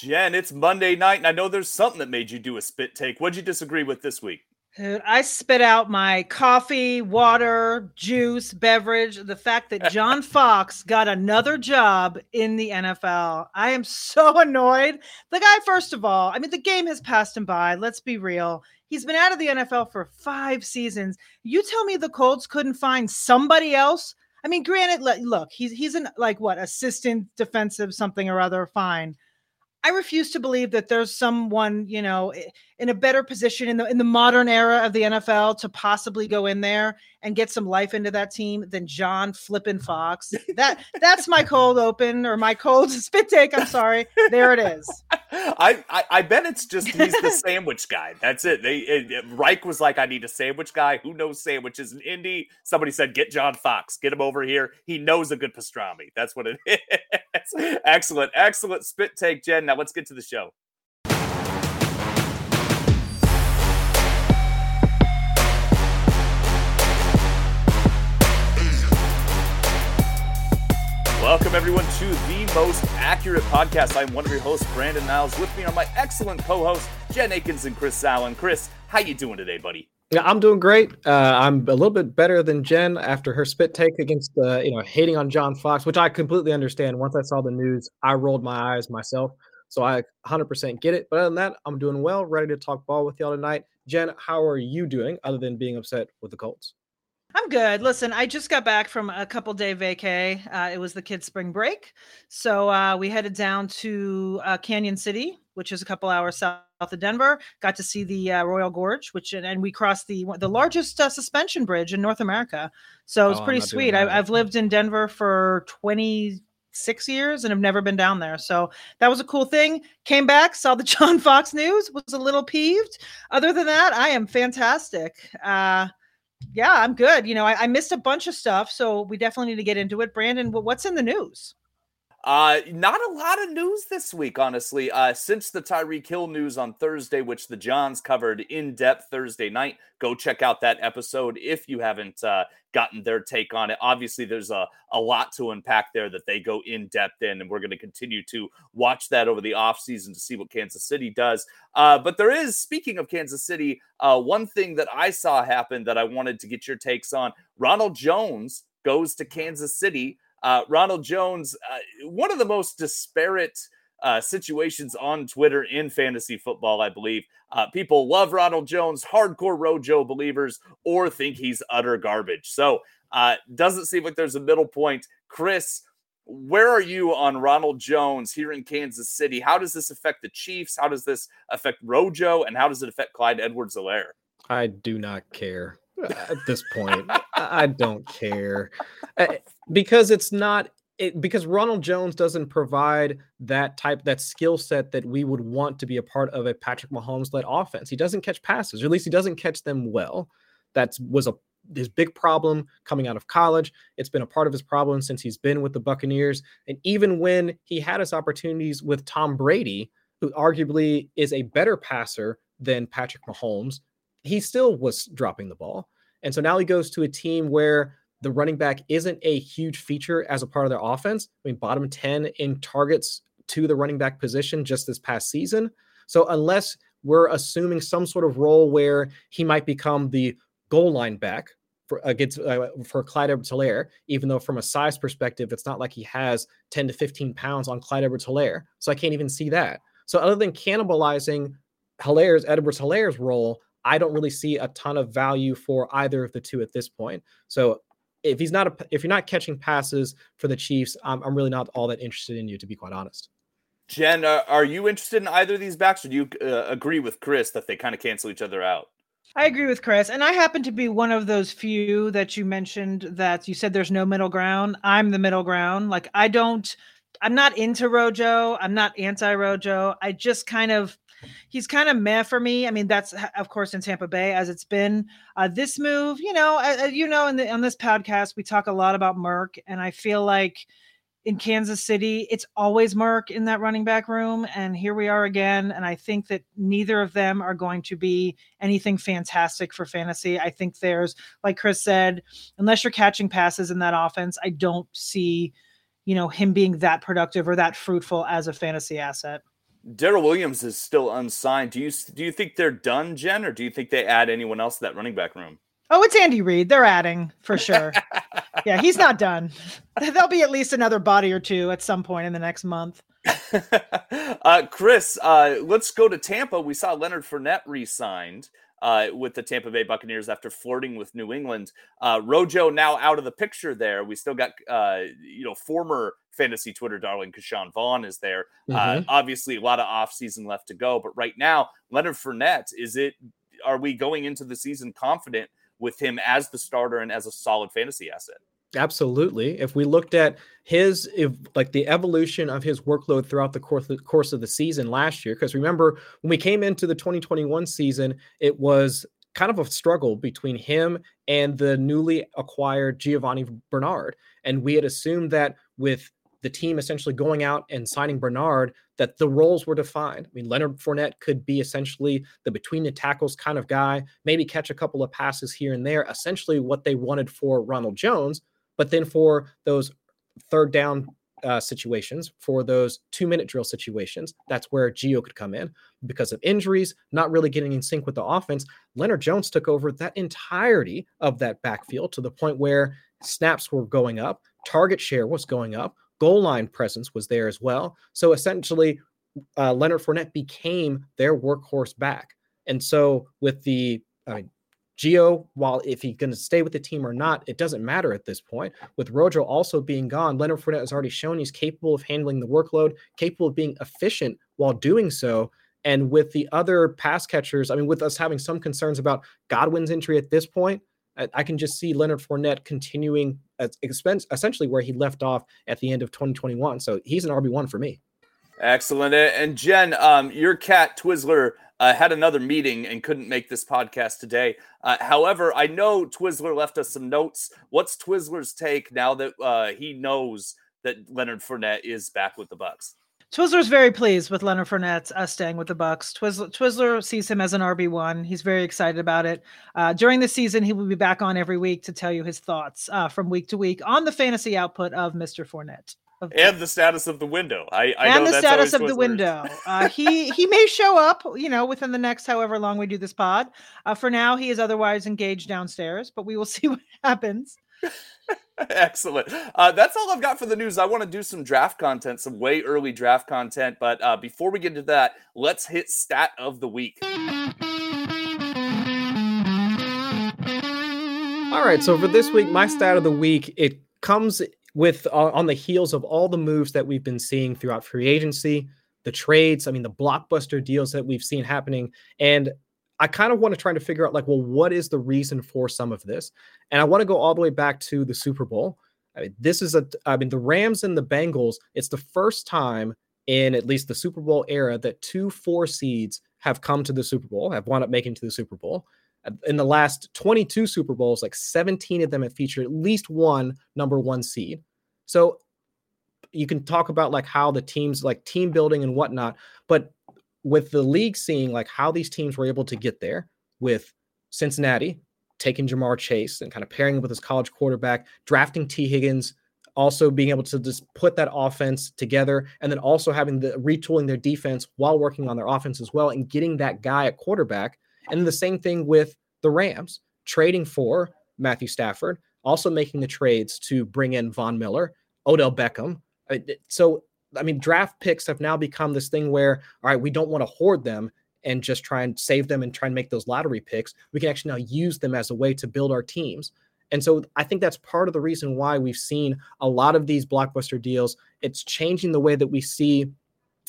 Jen, it's Monday night, and I know there's something that made you do a spit take. What'd you disagree with this week? I spit out my coffee, water, juice, beverage. The fact that John Fox got another job in the NFL. I am so annoyed. The guy, first of all, I mean, the game has passed him by. Let's be real. He's been out of the NFL for five seasons. You tell me the Colts couldn't find somebody else? I mean, granted, look, he's he's an like what assistant defensive something or other, fine. I refuse to believe that there's someone, you know, in a better position in the in the modern era of the NFL to possibly go in there and get some life into that team than John Flippin Fox. That that's my cold open or my cold spit take. I'm sorry. There it is. I, I, I bet it's just he's the sandwich guy. That's it. They it, it, Reich was like, I need a sandwich guy. Who knows sandwiches in Indy? Somebody said, get John Fox, get him over here. He knows a good pastrami. That's what it is. excellent, excellent spit take, Jen. Now let's get to the show. Welcome, everyone, to the most accurate podcast. I'm one of your hosts, Brandon Niles. With me are my excellent co-hosts, Jen Eakins and Chris Allen. Chris, how you doing today, buddy? Yeah, I'm doing great. Uh, I'm a little bit better than Jen after her spit take against, uh, you know, hating on John Fox, which I completely understand. Once I saw the news, I rolled my eyes myself. So I 100% get it. But other than that, I'm doing well, ready to talk ball with y'all tonight. Jen, how are you doing other than being upset with the Colts? I'm good. Listen, I just got back from a couple day vacay. Uh, it was the kids' spring break, so uh, we headed down to uh, Cañon City, which is a couple hours south of Denver. Got to see the uh, Royal Gorge, which and we crossed the the largest uh, suspension bridge in North America. So it was oh, pretty sweet. I, I've lived in Denver for 26 years and have never been down there. So that was a cool thing. Came back, saw the John Fox news, was a little peeved. Other than that, I am fantastic. Uh, yeah, I'm good. You know, I, I, missed a bunch of stuff, so we definitely need to get into it. Brandon, what's in the news? Uh, not a lot of news this week, honestly. Uh, since the Tyreek Hill news on Thursday, which the Johns covered in depth Thursday night, go check out that episode if you haven't uh, gotten their take on it. Obviously, there's a, a lot to unpack there that they go in depth in, and we're going to continue to watch that over the offseason to see what Kansas City does. Uh, but there is, speaking of Kansas City, uh, one thing that I saw happen that I wanted to get your takes on Ronald Jones goes to Kansas City. Uh, Ronald Jones, uh, one of the most disparate uh, situations on Twitter in fantasy football, I believe. Uh, people love Ronald Jones, hardcore Rojo believers, or think he's utter garbage. So, uh, doesn't seem like there's a middle point. Chris, where are you on Ronald Jones here in Kansas City? How does this affect the Chiefs? How does this affect Rojo? And how does it affect Clyde Edwards Helaire? I do not care at this point. I don't care uh, because it's not it, because Ronald Jones doesn't provide that type that skill set that we would want to be a part of a Patrick Mahomes led offense. He doesn't catch passes, or at least he doesn't catch them well. That was a his big problem coming out of college. It's been a part of his problem since he's been with the Buccaneers, and even when he had his opportunities with Tom Brady, who arguably is a better passer than Patrick Mahomes, he still was dropping the ball. And so now he goes to a team where the running back isn't a huge feature as a part of their offense. I mean, bottom 10 in targets to the running back position just this past season. So unless we're assuming some sort of role where he might become the goal line back for against uh, for Clyde Edwards-Helaire, even though from a size perspective, it's not like he has 10 to 15 pounds on Clyde Edwards-Helaire. So I can't even see that. So other than cannibalizing Helaire's Edwards-Helaire's role, I don't really see a ton of value for either of the two at this point. So if he's not a, if you're not catching passes for the Chiefs, I'm, I'm really not all that interested in you, to be quite honest. Jen, uh, are you interested in either of these backs, or do you uh, agree with Chris that they kind of cancel each other out? I agree with Chris, and I happen to be one of those few that you mentioned that you said there's no middle ground. I'm the middle ground. Like I don't, I'm not into Rojo. I'm not anti Rojo. I just kind of he's kind of meh for me. I mean, that's of course in Tampa Bay as it's been. Uh, this move, you know, uh, you know, in the, on this podcast we talk a lot about Merck, and I feel like in Kansas City it's always Merck in that running back room, and here we are again. And I think that neither of them are going to be anything fantastic for fantasy. I think there's, like Chris said, unless you're catching passes in that offense, I don't see, you know, him being that productive or that fruitful as a fantasy asset. Darrel Williams is still unsigned. Do you do you think they're done, Jen, or do you think they add anyone else to that running back room? Oh, it's Andy Reid. They're adding for sure. yeah, he's not done. There'll be at least another body or two at some point in the next month. uh, Chris, uh, let's go to Tampa. We saw Leonard Fournette re-signed uh, with the Tampa Bay Buccaneers after flirting with New England. Uh, Rojo now out of the picture. There, we still got uh, you know former fantasy Twitter darling Ke'Shawn Vaughn is there. Uh, mm-hmm. obviously, a lot of offseason left to go, but right now, Leonard Fournette is it? Are we going into the season confident with him as the starter and as a solid fantasy asset. Absolutely. If we looked at his, if like the evolution of his workload throughout the course, the course of the season last year, because remember when we came into the 2021 season, it was kind of a struggle between him and the newly acquired Giovani Bernard. And we had assumed that with the team essentially going out and signing Bernard, that the roles were defined. I mean, Leonard Fournette could be essentially the between the tackles kind of guy, maybe catch a couple of passes here and there, essentially what they wanted for Ronald Jones. But then for those third down uh, situations, for those two minute drill situations, that's where Gio could come in because of injuries, not really getting in sync with the offense. Leonard Jones took over that entirety of that backfield to the point where snaps were going up, target share was going up, goal line presence was there as well. So essentially, uh, Leonard Fournette became their workhorse back. And so with the, I mean, Gio, while if he's going to stay with the team or not, it doesn't matter at this point. With Rojo also being gone, Leonard Fournette has already shown he's capable of handling the workload, capable of being efficient while doing so. And with the other pass catchers, I mean, with us having some concerns about Godwin's injury at this point, I, can just see Leonard Fournette continuing expense essentially where he left off at the end of 2021. So he's an RB one for me. Excellent. And Jen, um, your cat Twizzler uh, had another meeting and couldn't make this podcast today. Uh, however, I know Twizzler left us some notes. What's Twizzler's take now that uh, he knows that Leonard Fournette is back with the Bucs? Twizzler's very pleased with Leonard Fournette uh, staying with the Bucs. Twizzler, Twizzler sees him as an RB one. He's very excited about it. Uh, during the season, he will be back on every week to tell you his thoughts uh, from week to week on the fantasy output of Mr. Fournette. And the status of the window. I, I and the status of the window. Uh, he he may show up, you know, within the next however long we do this pod. Uh, for now, he is otherwise engaged downstairs, but we will see what happens. Excellent. Uh, that's all I've got for the news. I want to do some draft content, some way early draft content. But uh, before we get into that, let's hit stat of the week. All right. So for this week, my stat of the week, it comes with uh, on the heels of all the moves that we've been seeing throughout free agency, the trades, I mean, the blockbuster deals that we've seen happening. And I kind of want to try to figure out like, well, what is the reason for some of this? And I want to go all the way back to the Super Bowl. I mean, this is a, I mean, the Rams and the Bengals, it's the first time in at least the Super Bowl era that two four seeds have come to the Super Bowl, have wound up making to the Super Bowl. In the last 22 Super Bowls, like 17 of them have featured at least one number one seed. So you can talk about like how the teams like team building and whatnot, but with the league seeing like how these teams were able to get there with Cincinnati taking Ja'Marr Chase and kind of pairing with his college quarterback, drafting Tee Higgins, also being able to just put that offense together, and then also having the retooling their defense while working on their offense as well and getting that guy at quarterback. And the same thing with the Rams, trading for Matthew Stafford, also making the trades to bring in Von Miller, Odell Beckham. So I mean, draft picks have now become this thing where, all right, we don't want to hoard them and just try and save them and try and make those lottery picks. We can actually now use them as a way to build our teams. And so I think that's part of the reason why we've seen a lot of these blockbuster deals. It's changing the way that we see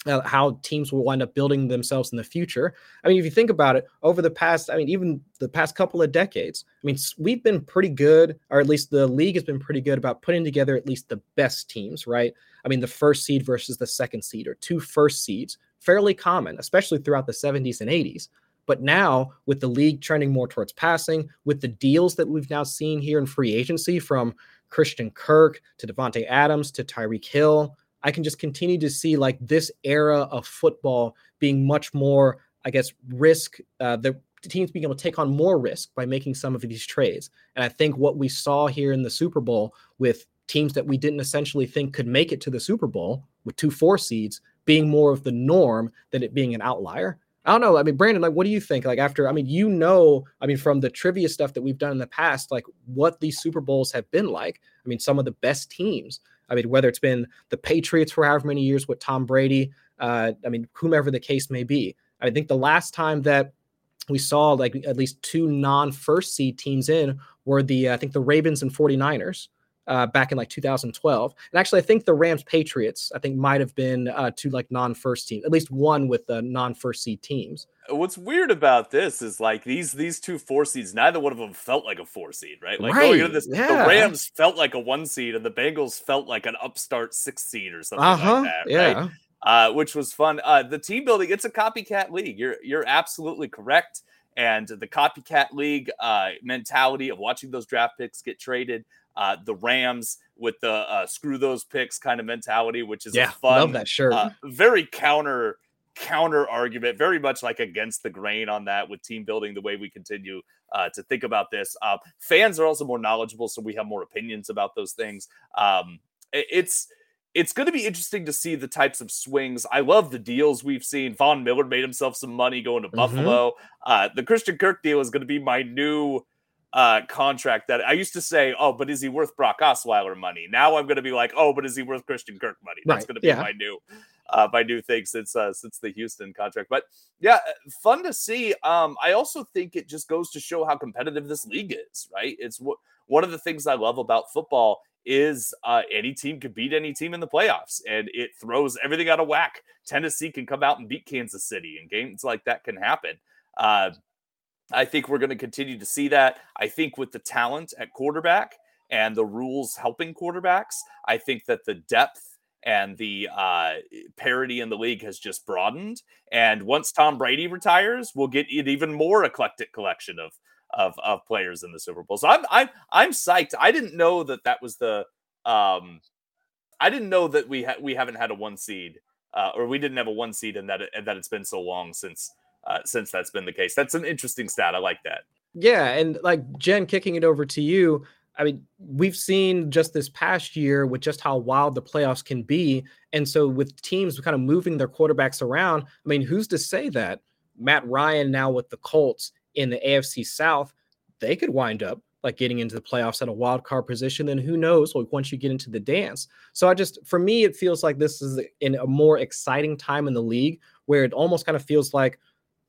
uh, how teams will wind up building themselves in the future. I mean, if you think about it, over the past, I mean, even the past couple of decades, I mean, we've been pretty good, or at least the league has been pretty good about putting together at least the best teams, right? I mean, the first seed versus the second seed, or two first seeds, fairly common, especially throughout the 70s and 80s. But now, with the league trending more towards passing, with the deals that we've now seen here in free agency from Christian Kirk to Davante Adams to Tyreek Hill, I can just continue to see like this era of football being much more, I guess, risk. Uh, the teams being able to take on more risk by making some of these trades. And I think what we saw here in the Super Bowl with teams that we didn't essentially think could make it to the Super Bowl with two four seeds being more of the norm than it being an outlier. I don't know. I mean, Brandon, like, what do you think? Like, after, I mean, you know, I mean, from the trivia stuff that we've done in the past, like what these Super Bowls have been like. I mean, some of the best teams. I mean, whether it's been the Patriots for however many years with Tom Brady, uh, I mean, whomever the case may be. I think the last time that we saw like at least two non first seed teams in were the, uh, I think the Ravens and 49ers uh, back in like 2012. And actually, I think the Rams Patriots, I think, might have been uh, two like non first teams, at least one with the non first seed teams. What's weird about this is like these these two four seeds, neither one of them felt like a four seed, right? Like right. going into this, yeah. the Rams felt like a one seed, and the Bengals felt like an upstart six seed or something uh-huh. like that, yeah. right? Uh, which was fun. Uh, the team building, it's a copycat league. You're you're absolutely correct. And the copycat league uh, mentality of watching those draft picks get traded, uh, the Rams with the uh, screw those picks kind of mentality, which is yeah, a fun, love that shirt. uh, very counter counter argument, very much like against the grain on that with team building. The way we continue uh, to think about this, uh, fans are also more knowledgeable, so we have more opinions about those things. Um, it, it's it's going to be interesting to see the types of swings. I love the deals we've seen. Von Miller made himself some money going to Mhm. Buffalo. Uh, the Christian Kirk deal is going to be my new uh, contract that I used to say, oh, but is he worth Brock Osweiler money? Now I'm going to be like, oh, but is he worth Christian Kirk money? That's Right, going to be yeah. my new uh, my new thing since uh, since the Houston contract. But yeah, uh, fun to see. Um, I also think it just goes to show how competitive this league is. Right? It's what one of the things I love about football is uh, any team can beat any team in the playoffs, and it throws everything out of whack. Tennessee can come out and beat Kansas City, and games like that can happen. Uh, I think we're going to continue to see that. I think with the talent at quarterback and the rules helping quarterbacks, I think that the depth and the uh, parity in the league has just broadened. And once Tom Brady retires, we'll get an even more eclectic collection of of, of players in the Super Bowl. So I'm I'm I'm psyched. I didn't know that that was the um, I didn't know that we ha- we haven't had a one seed uh, or we didn't have a one seed and that and that it's been so long since uh, since that's been the case. That's an interesting stat. I like that. Yeah, and like Jen, kicking it over to you. I mean, we've seen just this past year with just how wild the playoffs can be, and so with teams kind of moving their quarterbacks around. I mean, who's to say that Matt Ryan now with the Colts in the AFC South, they could wind up like getting into the playoffs at a wild card position. Then who knows? Like once you get into the dance. So I just, for me, it feels like this is in a more exciting time in the league where it almost kind of feels like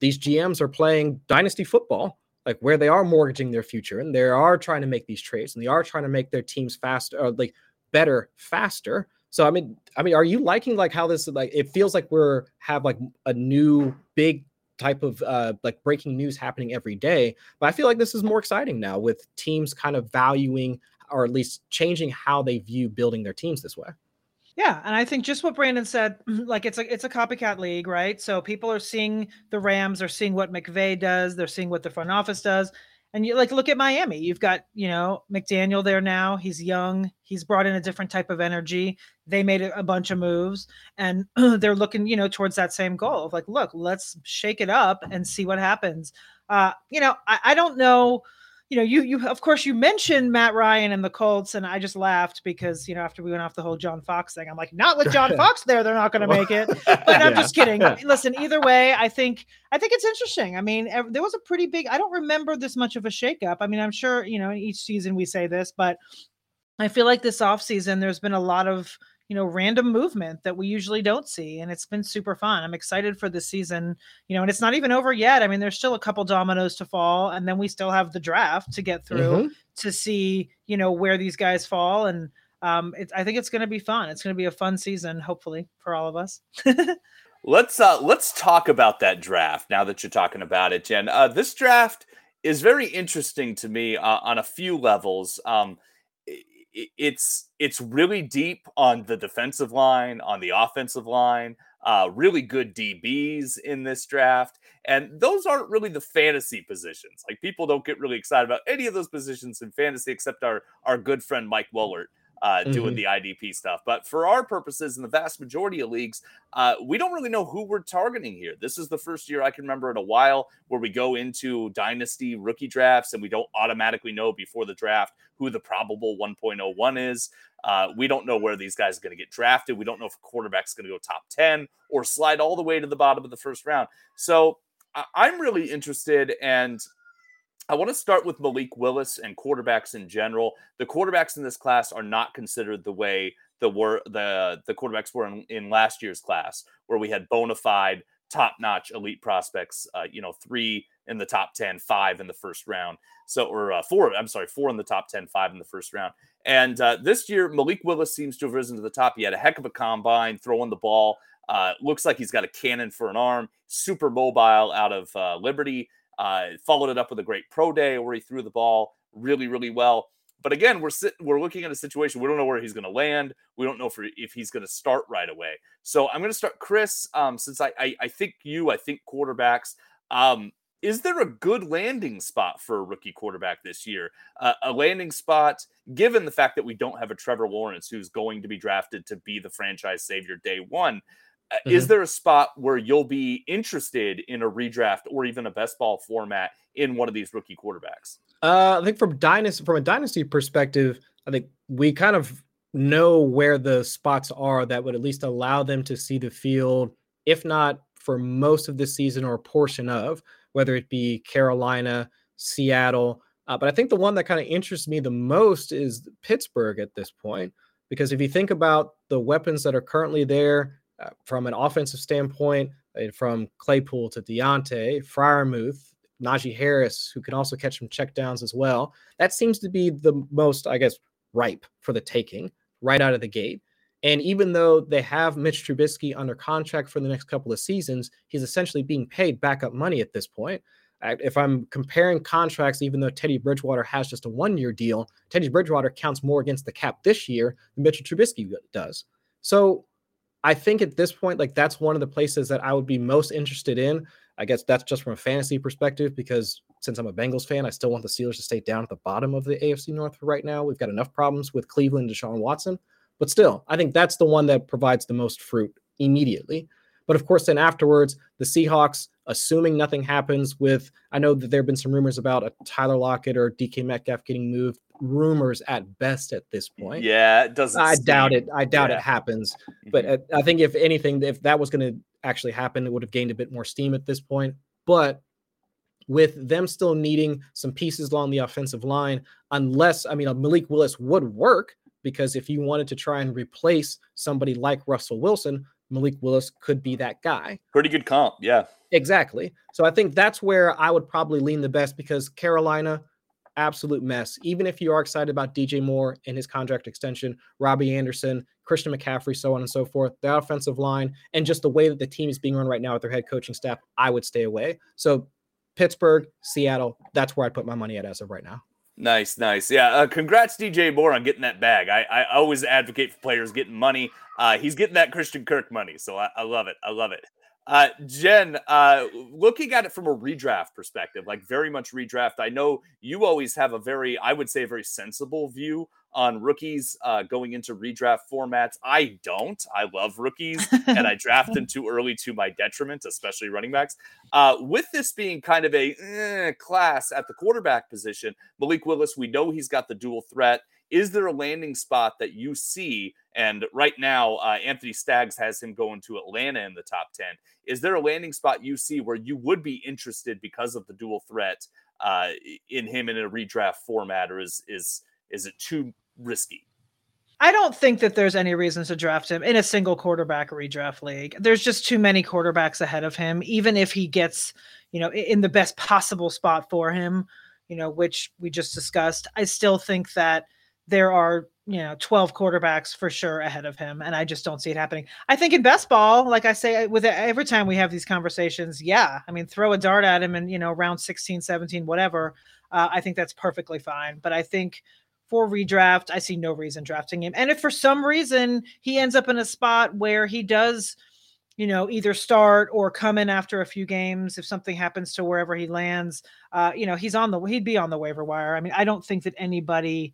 these GMs are playing dynasty football, like where they are mortgaging their future and they are trying to make these trades and they are trying to make their teams faster, or like better, faster. So I mean, I mean, are you liking like how this like it feels like we're have like a new big type of uh like breaking news happening every day, but I feel like this is more exciting now with teams kind of valuing or at least changing how they view building their teams this way. Yeah, and I think just what Brandon said, like it's a it's a copycat league, right? So people are seeing the Rams, they're seeing what McVay does, they're seeing what the front office does. And you like look at Miami. You've got, you know, McDaniel there now. He's young. He's brought in a different type of energy. They made a, a bunch of moves and they're looking, you know, towards that same goal of like, look, let's shake it up and see what happens. Uh, you know, I, I don't know you know, you you of course you mentioned Matt Ryan and the Colts, and I just laughed because you know after we went off the whole John Fox thing, I'm like, not with John Fox there, they're not going to make it. But I'm just kidding. Listen, either way, I think I think it's interesting. I mean, there was a pretty big. I don't remember this much of a shakeup. I mean, I'm sure you know each season we say this, but I feel like this offseason there's been a lot of you know random movement that we usually don't see and it's been super fun i'm excited for this season you know and it's not even over yet i mean there's still a couple dominoes to fall and then we still have the draft to get through Mhm. to see you know where these guys fall and um it, i think it's going to be fun it's going to be a fun season hopefully for all of us Let's uh let's talk about that draft now that you're talking about it, Jen. Uh, this draft is very interesting to me uh, on a few levels. Um, i- i- it's it's really deep on the defensive line, on the offensive line. Uh, really good DBs in this draft, and those aren't really the fantasy positions. Like people don't get really excited about any of those positions in fantasy, except our our good friend Mike Woellert uh, doing mm-hmm. the IDP stuff. But for our purposes, in the vast majority of leagues, uh, we don't really know who we're targeting here. This is the first year I can remember in a while where we go into dynasty rookie drafts and we don't automatically know before the draft who the probable 1.01 is. Uh, we don't know where these guys are going to get drafted. We don't know if a quarterback's going to go top 10 or slide all the way to the bottom of the first round. So I- I'm really interested and I want to start with Malik Willis and quarterbacks in general. The quarterbacks in this class are not considered the way the were the the quarterbacks were in, in last year's class, where we had bona fide, top notch elite prospects. Uh, you know, three in the top 10, five in the first round. So, or uh, four, I'm sorry, four in the top 10, five in the first round. And uh, this year, Malik Willis seems to have risen to the top. He had a heck of a combine throwing the ball. Uh, looks like he's got a cannon for an arm, super mobile out of uh, Liberty. Uh, followed it up with a great pro day where he threw the ball really, really well. But again, we're sitting, we're looking at a situation we don't know where he's going to land. We don't know if, if he's going to start right away. So I'm going to start Chris. Um, since I, I, I think you, I think quarterbacks. Um, is there a good landing spot for a rookie quarterback this year? Uh, a landing spot, given the fact that we don't have a Trevor Lawrence who's going to be drafted to be the franchise savior day one. Uh, mm-hmm. Is there a spot where you'll be interested in a redraft or even a best ball format in one of these rookie quarterbacks? Uh, I think from dynasty, from a dynasty perspective, I think we kind of know where the spots are that would at least allow them to see the field, if not for most of the season or a portion of, whether it be Carolina, Seattle. Uh, but I think the one that kind of interests me the most is Pittsburgh at this point, because if you think about the weapons that are currently there, from an offensive standpoint, from Claypool to Diontae, Freiermuth, Najee Harris, who can also catch some checkdowns as well. That seems to be the most, I guess, ripe for the taking right out of the gate. And even though they have Mitch Trubisky under contract for the next couple of seasons, he's essentially being paid backup money at this point. If I'm comparing contracts, even though Teddy Bridgewater has just a one year deal, Teddy Bridgewater counts more against the cap this year than Mitchell Trubisky does. So I think at this point, like that's one of the places that I would be most interested in. I guess that's just from a fantasy perspective because since I'm a Bengals fan, I still want the Steelers to stay down at the bottom of the AFC North right now. We've got enough problems with Cleveland and Deshaun Watson, but still, I think that's the one that provides the most fruit immediately. But of course, then afterwards, the Seahawks, assuming nothing happens with, I know that there have been some rumors about a Tyler Lockett or DK Metcalf getting moved rumors at best at this point. Yeah, it doesn't. I seem, doubt it. I doubt yeah. it happens. But mm-hmm. I think if anything, if that was going to actually happen, it would have gained a bit more steam at this point. But with them still needing some pieces along the offensive line, unless I mean, Malik Willis would work because if you wanted to try and replace somebody like Russell Wilson, Malik Willis could be that guy. Pretty good comp, yeah. Exactly. So I think that's where I would probably lean the best because Carolina absolute mess. Even if you are excited about DJ Moore and his contract extension, Robbie Anderson, Christian McCaffrey, so on and so forth, the offensive line, and just the way that the team is being run right now with their head coaching staff, I would stay away. So Pittsburgh, Seattle, that's where I'd put my money at as of right now. Nice, nice. Yeah. Uh, congrats, DJ Moore, on getting that bag. I, I always advocate for players getting money. Uh, he's getting that Christian Kirk money. So I, I love it. I love it. Uh, Jen, uh, looking at it from a redraft perspective, like very much redraft, I know you always have a very, I would say, a very sensible view on rookies uh, going into redraft formats. I don't. I love rookies and I draft them too early to my detriment, especially running backs. Uh, with this being kind of a eh, class at the quarterback position, Malik Willis, we know he's got the dual threat. Is there a landing spot that you see? And right now, uh, Anthony Staggs has him going to Atlanta in the top 10. Is there a landing spot you see where you would be interested because of the dual threat uh, in him in a redraft format, or is is is it too risky? I don't think that there's any reason to draft him in a single quarterback redraft league. There's just too many quarterbacks ahead of him. Even if he gets, you know, in the best possible spot for him, you know, which we just discussed, I still think that there are you know 12 quarterbacks for sure ahead of him and i just don't see it happening. I think in best ball like i say with every time we have these conversations yeah i mean throw a dart at him and you know round 16 17 whatever uh, i think that's perfectly fine. But i think for redraft i see no reason drafting him. And if for some reason he ends up in a spot where he does you know either start or come in after a few games if something happens to wherever he lands uh, you know he's on the he'd be on the waiver wire. I mean i don't think that anybody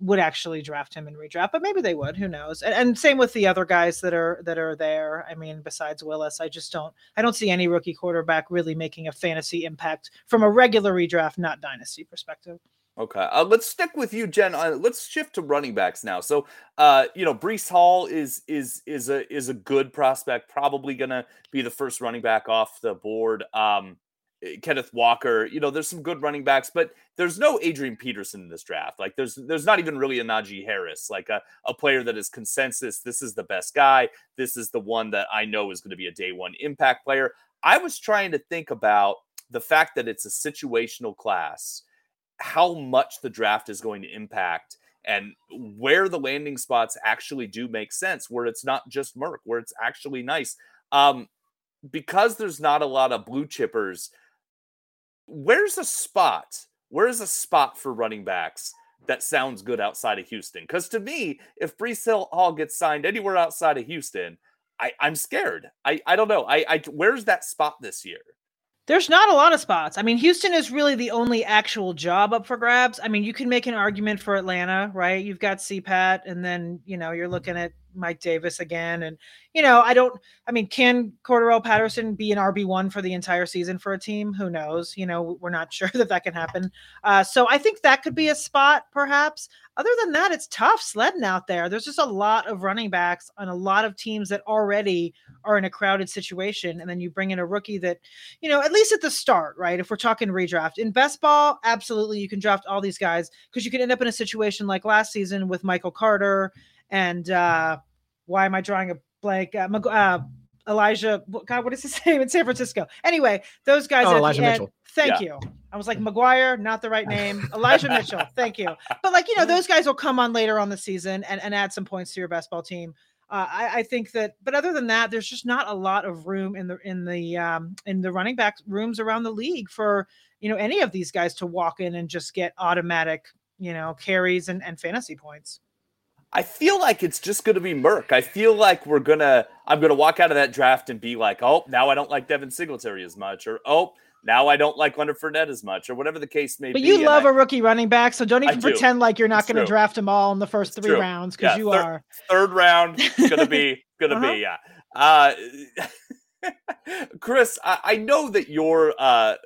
would actually draft him in redraft, but maybe they would. Who knows? And, and, same with the other guys that are that are there. I mean, besides Willis, I just don't I don't see any rookie quarterback really making a fantasy impact from a regular redraft, not dynasty perspective. Okay, uh, let's stick with you, Jen. Uh, let's shift to running backs now. So, uh, you know, Breece Hall is is is a is a good prospect. Probably going to be the first running back off the board. Um, Kenneth Walker. You know, there's some good running backs, but there's no Adrian Peterson in this draft. Like, there's there's not even really a Najee Harris, like a, a player that is consensus. This is the best guy. This is the one that I know is going to be a day one impact player. I was trying to think about the fact that it's a situational class how much the draft is going to impact and where the landing spots actually do make sense, where it's not just Merc, where it's actually nice. Um, because there's not a lot of blue chippers, where's a spot? Where's a spot for running backs that sounds good outside of Houston? Because to me, if Breece Hall gets signed anywhere outside of Houston, I, I'm scared. I, I don't know. I, I where's that spot this year? There's not a lot of spots. I mean, Houston is really the only actual job up for grabs. I mean, you can make an argument for Atlanta, right? You've got CPAT, and then you know you're looking at Mike Davis again, and you know I don't. I mean, can Cordarrelle Patterson be an RB one for the entire season for a team? Who knows? You know, we're not sure that that can happen. Uh, so I think that could be a spot, perhaps other than that, it's tough sledding out there. There's just a lot of running backs on a lot of teams that already are in a crowded situation. And then you bring in a rookie that, you know, at least at the start, right? If we're talking redraft in best ball, absolutely you can draft all these guys because you can end up in a situation like last season with Michael Carter and uh why am I drawing a blank? Uh, uh Elijah, God, what is his name in San Francisco? Anyway, those guys. Oh, Elijah Mitchell. Thank yeah. you. I was like McGuire, not the right name. Elijah Mitchell. Thank you. But like you know, those guys will come on later on the season and, and add some points to your best ball team. Uh, I, I, think that, but other than that, there's just not a lot of room in the in the um, in the running back rooms around the league for you know any of these guys to walk in and just get automatic you know carries and, and fantasy points. I feel like it's just going to be Merc. I feel like we're gonna. I'm going to walk out of that draft and be like, oh, now I don't like Devin Singletary as much, or oh, now I don't like Leonard Fournette as much, or whatever the case may but be. But you love I, a rookie running back, so don't even pretend like you're not going to draft them all in the first three rounds because yeah, you are. Third round going to be going to uh-huh. be yeah. Uh, Chris, I, I, know that you're uh,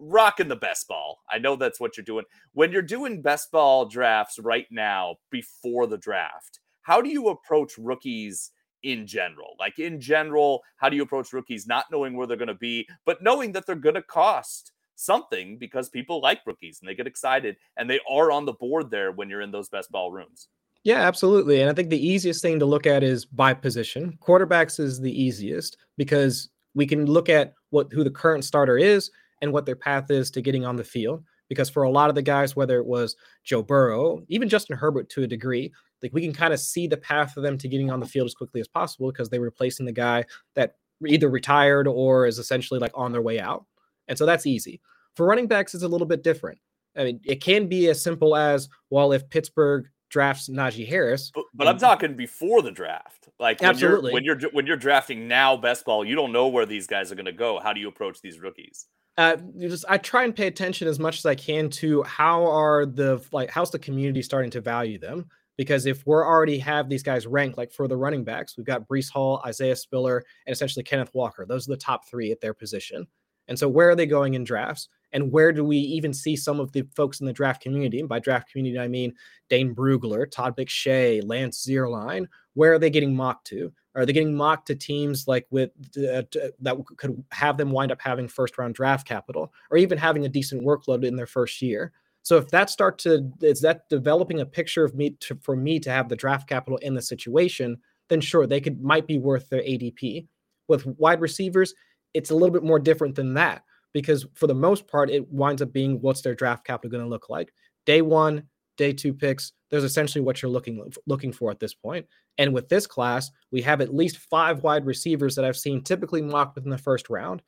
rocking the best ball. I know that's what you're doing. When you're doing best ball drafts right now before the draft, how do you approach rookies in general? Like in general, how do you approach rookies not knowing where they're going to be, but knowing that they're going to cost something because people like rookies and they get excited and they are on the board there when you're in those best ball rooms? Yeah, absolutely. And I think the easiest thing to look at is by position. Quarterbacks is the easiest because we can look at what who the current starter is and what their path is to getting on the field. Because for a lot of the guys, whether it was Joe Burrow, even Justin Herbert to a degree, like we can kind of see the path of them to getting on the field as quickly as possible because they're replacing the guy that either retired or is essentially like on their way out. And so that's easy. For running backs, it's a little bit different. I mean, it can be as simple as well, if Pittsburgh drafts Najee Harris. But, but I'm talking before the draft. Like when absolutely. you're when you're when you're drafting now best ball, you don't know where these guys are going to go. How do you approach these rookies? Uh, just I try and pay attention as much as I can to how are the like how's the community starting to value them because if we're already have these guys ranked like for the running backs, we've got Breece Hall, Isaiah Spiller, and essentially Kenneth Walker. Those are the top three at their position. And so where are they going in drafts? And where do we even see some of the folks in the draft community? And by draft community, I mean Dane Brugler, Todd McShay, Lance Zierlein. Where are they getting mocked to? Are they getting mocked to teams like with uh, that could have them wind up having first round draft capital or even having a decent workload in their first year? So if that start to is that developing a picture of me to, for me to have the draft capital in the situation, then sure they could might be worth their ADP. With wide receivers, it's a little bit more different than that because for the most part it winds up being what's their draft capital going to look like. Day 1, day 2 picks, there's essentially what you're looking looking for at this point. And with this class, we have at least 5 wide receivers that I've seen typically mocked within the first round.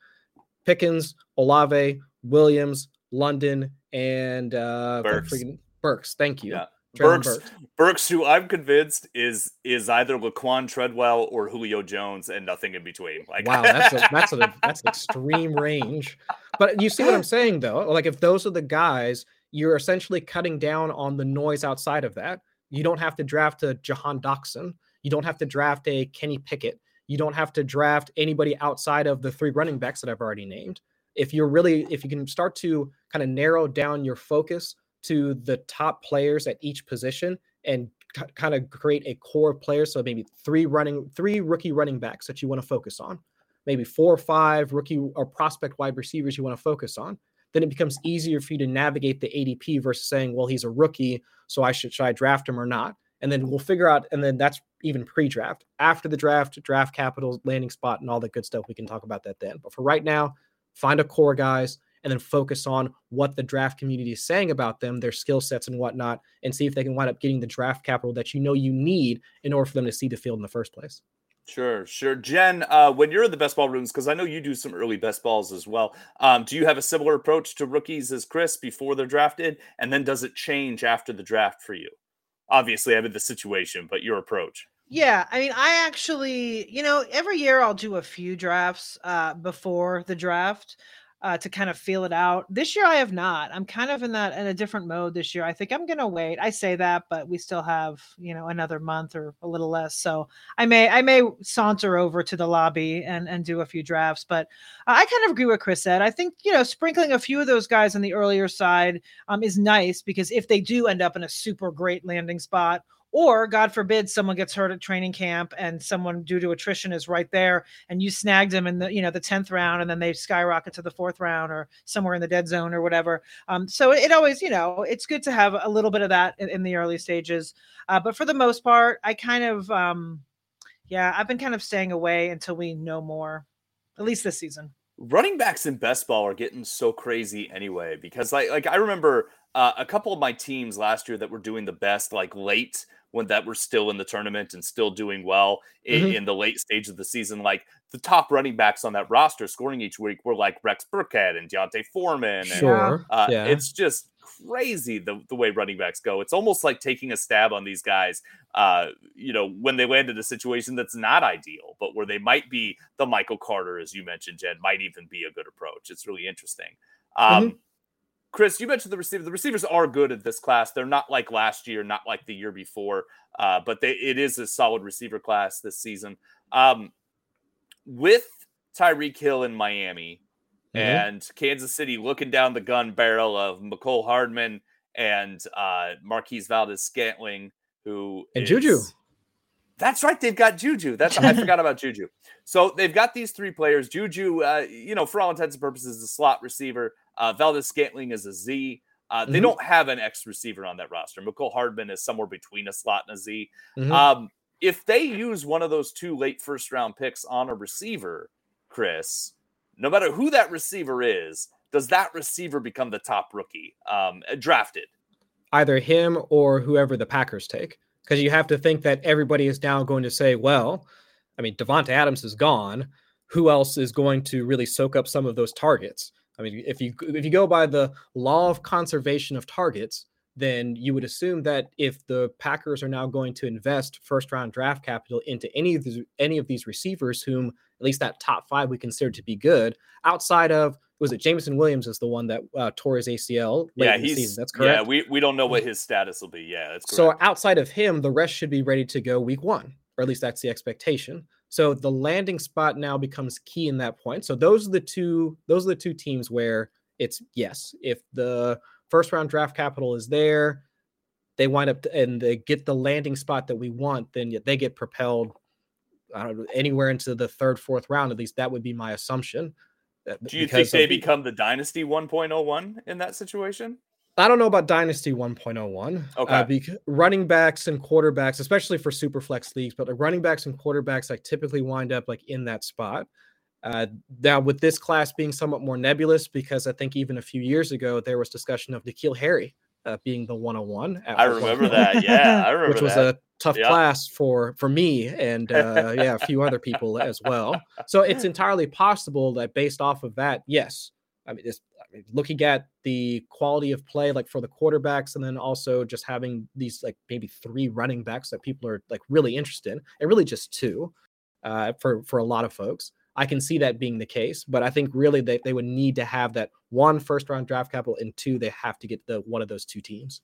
Pickens, Olave, Williams, London, and uh, Burks. Burks. Thank you. Yeah. Burks, Burks, Burks, who I'm convinced is is either Laquon Treadwell or Julio Jones, and nothing in between. Like, wow, that's a, that's a, that's extreme range. But you see what I'm saying, though. Like, if those are the guys, you're essentially cutting down on the noise outside of that. You don't have to draft a Jahan Dotson. You don't have to draft a Kenny Pickett. You don't have to draft anybody outside of the three running backs that I've already named. If you're really, if you can start to kind of narrow down your focus to the top players at each position and kind of create a core of players, so maybe three running, three rookie running backs that you want to focus on, maybe four or five rookie or prospect wide receivers you want to focus on, then it becomes easier for you to navigate the ADP versus saying, well, he's a rookie, so I should I draft him or not? And then we'll figure out, and then that's even pre-draft. After the draft, draft capital, landing spot, and all that good stuff. We can talk about that then. But for right now, find a core guys and then focus on what the draft community is saying about them, their skill sets and whatnot, and see if they can wind up getting the draft capital that you know you need in order for them to see the field in the first place. Sure, sure. Jen, uh, when you're in the best ball rooms, because I know you do some early best balls as well, um, do you have a similar approach to rookies as Chris before they're drafted? And then does it change after the draft for you? Obviously, I'm in the situation, but your approach. Yeah, I mean, I actually, you know, every year I'll do a few drafts uh, before the draft uh, to kind of feel it out. This year I have not. I'm kind of in that in a different mode this year. I think I'm gonna wait. I say that, but we still have you know another month or a little less. So I may I may saunter over to the lobby and and do a few drafts. But I kind of agree with Chris said. I think you know sprinkling a few of those guys on the earlier side um, is nice because if they do end up in a super great landing spot or god forbid someone gets hurt at training camp and someone due to attrition is right there and you snagged them in the you know the 10th round and then they skyrocket to the fourth round or somewhere in the dead zone or whatever. Um, so it always you know it's good to have a little bit of that in, in the early stages. Uh, but for the most part i kind of um, yeah i've been kind of staying away until we know more at least this season. Running backs in best ball are getting so crazy anyway because like like i remember uh, a couple of my teams last year that were doing the best like late when that were still in the tournament and still doing well in, mm-hmm. in, the late stage of the season. Like the top running backs on that roster scoring each week were like Rex Burkhead and D'Onta Foreman. And, sure. Uh, yeah. It's just crazy the, the way running backs go. It's almost like taking a stab on these guys, uh, you know, when they land in a situation that's not ideal, but where they might be the Michael Carter, as you mentioned, Jen, might even be a good approach. It's really interesting. Um, mm-hmm. Chris, you mentioned the receiver. The receivers are good at this class. They're not like last year, not like the year before, uh, but they, it is a solid receiver class this season. Um, with Tyreek Hill in Miami mm-hmm. and Kansas City looking down the gun barrel of Mecole Hardman and uh, Marquez Valdes-Scantling, who and is, Juju. That's right. They've got Juju. That's I forgot about Juju. So they've got these three players. Juju, uh, you know, for all intents and purposes, is a slot receiver. Uh, Valdes-Scantling is a Z. Uh, they mm-hmm. don't have an X receiver on that roster. Mecole Hardman is somewhere between a slot and a Z. Mm-hmm. Um, if they use one of those two late first round picks on a receiver, Chris, no matter who that receiver is, does that receiver become the top rookie um, drafted? Either him or whoever the Packers take. Because you have to think that everybody is now going to say, well, I mean, Davante Adams is gone. Who else is going to really soak up some of those targets? I mean, if you if you go by the law of conservation of targets, then you would assume that if the Packers are now going to invest first round draft capital into any of these any of these receivers, whom at least that top five we consider to be good, outside of was it Jameson Williams is the one that uh, tore his ACL yeah, season. That's correct. Yeah, we, we don't know what his status will be. Yeah, that's correct. So outside of him, the rest should be ready to go week one, or at least that's the expectation. So the landing spot now becomes key in that point. So those are the two those are the two teams where it's yes, if the first round draft capital is there, they wind up and they get the landing spot that we want, then they get propelled I don't know, anywhere into the third, fourth round. At least that would be my assumption. Uh, Do you think they become the dynasty 1.01 in that situation? I don't know about Dynasty 1.01. Okay. Uh, because running backs and quarterbacks, especially for super flex leagues, but like running backs and quarterbacks like typically wind up like in that spot. Uh, now, with this class being somewhat more nebulous, because I think even a few years ago there was discussion of N'Keal Harry uh, being the 101. I remember that. Yeah, I remember which was that. a tough yep. class for for me and uh, yeah, a few other people as well. So it's entirely possible that based off of that, yes, I mean, I mean, looking at the quality of play, like for the quarterbacks, and then also just having these like maybe three running backs that people are like really interested in, and really just two uh, for for a lot of folks. I can see that being the case, but I think really they, they would need to have that one first round draft capital and two, they have to get the one of those two teams.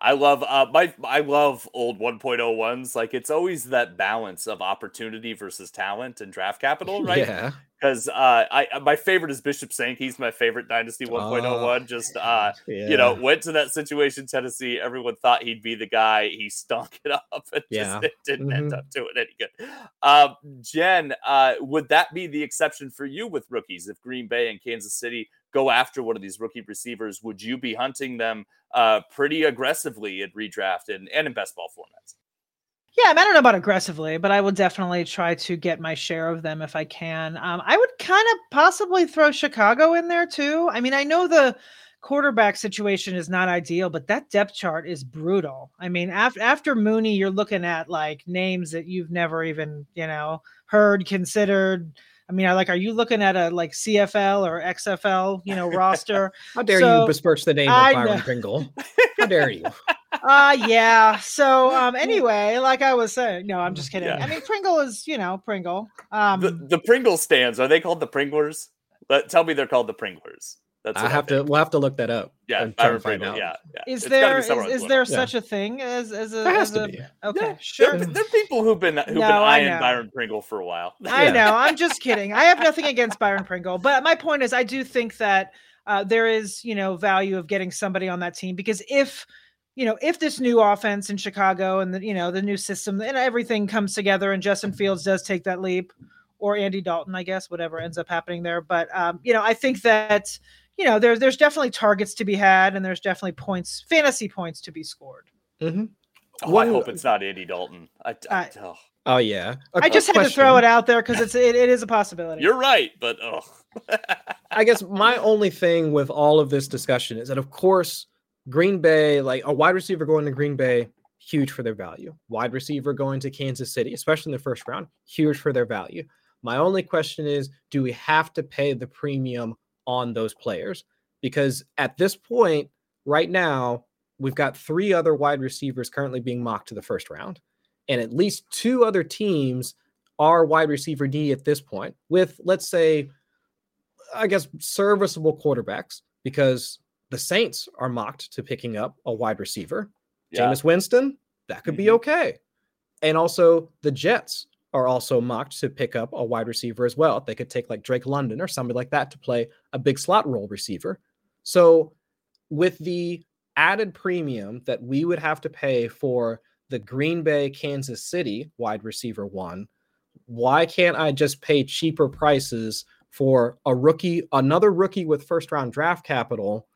I love uh my I love old 1.01s. Like it's always that balance of opportunity versus talent and draft capital, right? Yeah. Because uh I uh, my favorite is Bishop Sankey's my favorite Dynasty 1.01. Just uh yeah. you know, went to that situation Tennessee. Everyone thought he'd be the guy. He stunk it up and Yeah. just it didn't end Mhm. up doing any good. Um Jen, uh would that be the exception for you with rookies if Green Bay and Kansas City go after one of these rookie receivers? Would you be hunting them uh, pretty aggressively at redraft and, and in best ball formats. Yeah, I, mean, I don't know about aggressively, but I will definitely try to get my share of them if I can. Um, I would kind of possibly throw Chicago in there too. I mean, I know the quarterback situation is not ideal, but that depth chart is brutal. I mean, after after Mooney, you're looking at like names that you've never even you know heard, considered. I mean, I like, are you looking at a like CFL or XFL, you know, roster? How dare So, you besmirch the name I of Byron know. Pringle? How dare you? uh yeah. So um anyway, like I was saying, no, I'm just kidding. Yeah. I mean, Pringle is, you know, Pringle. Um the, the Pringle stands, are they called the Pringlers? Let, tell me they're called the Pringlers. That's I have think. to. We'll have to look that up. Yeah, and try to find out. Yeah, yeah. is It's gotta be there is, is Twitter. there Yeah. such a thing as as a, There has as to a- be. okay There, sure there are people who've been who've been No, I eyeing know. Byron Pringle for a while. I know. I'm just kidding. I have nothing against Byron Pringle, but my point is, I do think that uh, there is, you know, value of getting somebody on that team because if, you know, if this new offense in Chicago and the, you know, the new system and everything comes together and Justin Fields does take that leap, or Andy Dalton, I guess, whatever ends up happening there. But um, you know, I think that you know there's there's definitely targets to be had and there's definitely points, fantasy points to be scored. Mhm. Oh, I hope it's not Andy Dalton. I, I, I- oh, Oh yeah. A- I a just had to throw it out there because it's it, it is a possibility. you're right, but oh, I guess my only thing with all of this discussion is that, of course, Green Bay, like a wide receiver going to Green Bay, huge for their value. Wide receiver going to Kansas City, especially in the first round, huge for their value. My only question is do we have to pay the premium on those players? Because at this point, right now, we've got three other wide receivers currently being mocked to the first round, and at least two other teams are wide receiver D at this point, with let's say I guess, serviceable quarterbacks because the Saints are mocked to picking up a wide receiver. yeah. Jameis Winston, that could be Mhm. okay. And also, the Jets are also mocked to pick up a wide receiver as well. They could take like Drake London or somebody like that to play a big slot role receiver. So, with the added premium that we would have to pay for the Green Bay, Kansas City wide receiver one, why can't I just pay cheaper prices for a rookie, another rookie with first round draft capital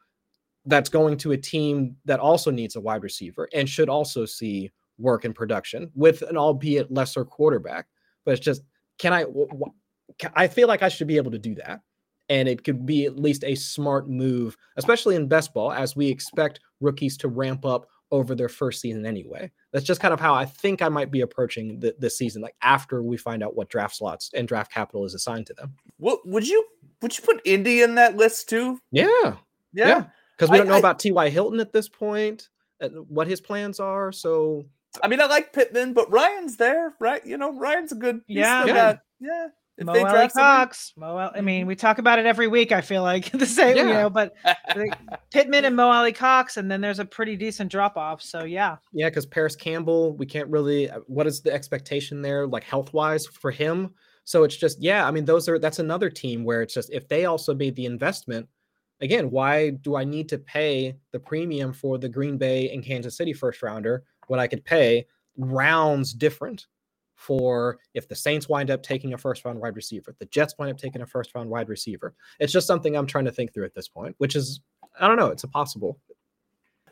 that's going to a team that also needs a wide receiver and should also see work in production with an albeit lesser quarterback? But it's just, can I? wh- wh- ca- I feel like I should be able to do that. And it could be at least a smart move, especially in best ball, as we expect rookies to ramp up over their first season anyway. That's just kind of how I think I might be approaching the, this season, like after we find out what draft slots and draft capital is assigned to them. What would you would you put Indy in that list too? Yeah. Yeah. Because we don't know I- about T.Y. Hilton at this point, what his plans are. So, I mean, I like Pittman, but Ryan's there, right? You know, Ryan's a good. Yeah. Yeah. got- yeah. If Mo they Alley draft somebody- Cox. Mo, Al- I mean, we talk about it every week. I feel like the same, you know. But like, Pittman and Mo Alie-Cox, and then there's a pretty decent drop off. So yeah, yeah, because Parris Campbell, we can't really, uh, what is the expectation there, like health wise for him? So it's just, yeah, I mean, those are, that's another team where it's just, if they also made the investment, again, why do I need to pay the premium for the Green Bay and Kansas City first rounder when I could pay rounds different for if the Saints wind up taking a first round wide receiver, the Jets wind up taking a first round wide receiver. It's just something I'm trying to think through at this point, which is, I don't know, it's a possible.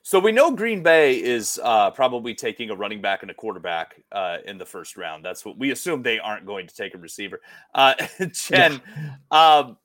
So we know Green Bay is uh, probably taking a running back and a quarterback uh, in the first round. That's what we assume. They aren't going to take a receiver. Uh, Jen, um,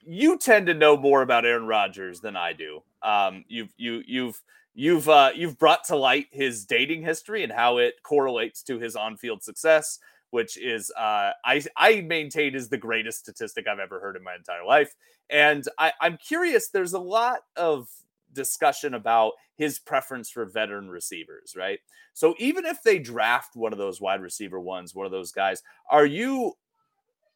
you tend to know more about Aaron Rodgers than I do. Um, you've you you've you've uh, you've brought to light his dating history and how it correlates to his on-field success, which is uh, I I maintain is the greatest statistic I've ever heard in my entire life. And I, I'm curious. There's a lot of discussion about his preference for veteran receivers, right? So even if they draft one of those wide receiver ones, one of those guys, are you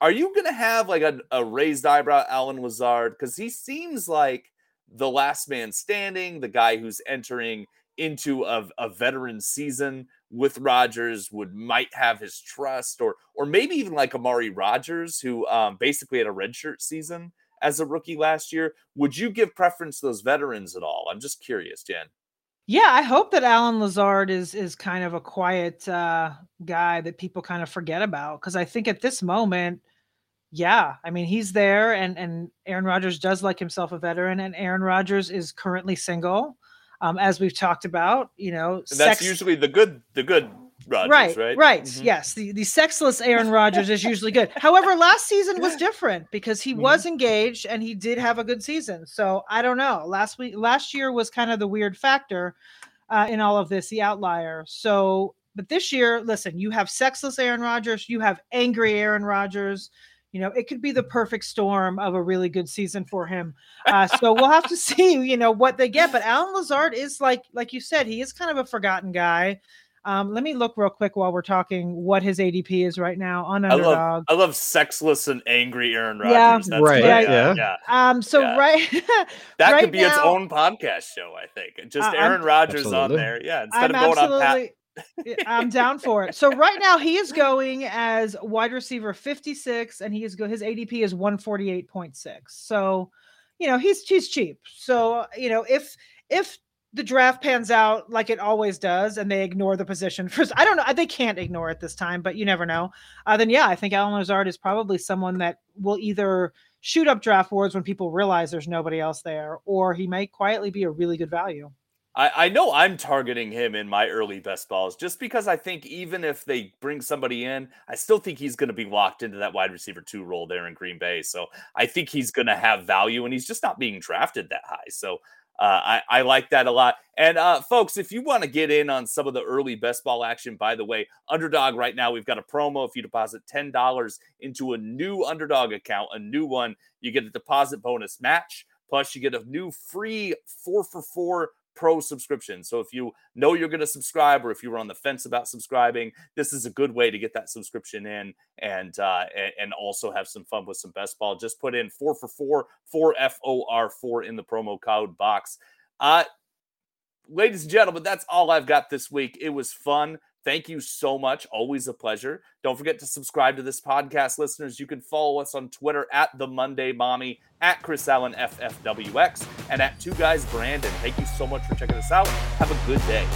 are you going to have like a, a raised eyebrow Allen Lazard? Because he seems like the last man standing, the guy who's entering into a, a veteran season with Rodgers would might have his trust, or or maybe even like Amari Rodgers, who um, basically had a redshirt season as a rookie last year. Would you give preference to those veterans at all? I'm just curious, Jen. Yeah, I hope that Allen Lazard is is kind of a quiet uh, guy that people kind of forget about because I think at this moment, yeah, I mean he's there, and and Aaron Rodgers does like himself a veteran, and Aaron Rodgers is currently single, um, as we've talked about. You know, that's sex- usually the good the good Rodgers, right, right? Right. Mm-hmm. Yes. The, the sexless Aaron Rodgers is usually good. However, last season was different because he mm-hmm. was engaged and he did have a good season. So I don't know. Last week, last year was kind of the weird factor uh, in all of this, the outlier. So, but this year, listen, you have sexless Aaron Rodgers, you have angry Aaron Rodgers. You know, it could be the perfect storm of a really good season for him. Uh, so we'll have to see, you know, what they get. But Allen Lazard is like, like you said, he is kind of a forgotten guy. Um, let me look real quick while we're talking what his ADP is right now on underdog. I love, I love sexless and angry Aaron Rodgers. Yeah, right. Yeah, yeah, yeah. Um, so yeah. right, that right could be now, its own podcast show. I think just uh, Aaron Rodgers on there. Yeah, instead I'm of going on Pat. I'm down for it. So right now he is going as wide receiver 56, and he is go his ADP is 148.6. So, you know, he's he's cheap. So, you know, if if the draft pans out like it always does and they ignore the position first i don't know they can't ignore it this time but you never know uh, then yeah i think allen lazard is probably someone that will either shoot up draft boards when people realize there's nobody else there or he may quietly be a really good value I, I know I'm targeting him in my early best balls just because I think even if they bring somebody in, I still think he's going to be locked into that wide receiver two role there in Green Bay. So I think he's going to have value and he's just not being drafted that high. So uh, I, I, like that a lot. And uh, folks, if you want to get in on some of the early best ball action, by the way, Underdog right now, we've got a promo. If you deposit $10 into a new Underdog account, a new one, you get a deposit bonus match. Plus, you get a new free four for four pro subscription. So if you know you're going to subscribe, or if you were on the fence about subscribing, this is a good way to get that subscription in and uh, and also have some fun with some best ball. Just put in four for four, four F O R four in the promo code box. Uh, ladies and gentlemen, that's all I've got this week. It was fun. Thank you so much. Always a pleasure. Don't forget to subscribe to this podcast, listeners. You can follow us on Twitter at the Monday Mommy, at Chris Allen FFWX, and at Two Guys Brandon. Thank you so much for checking us out. Have a good day.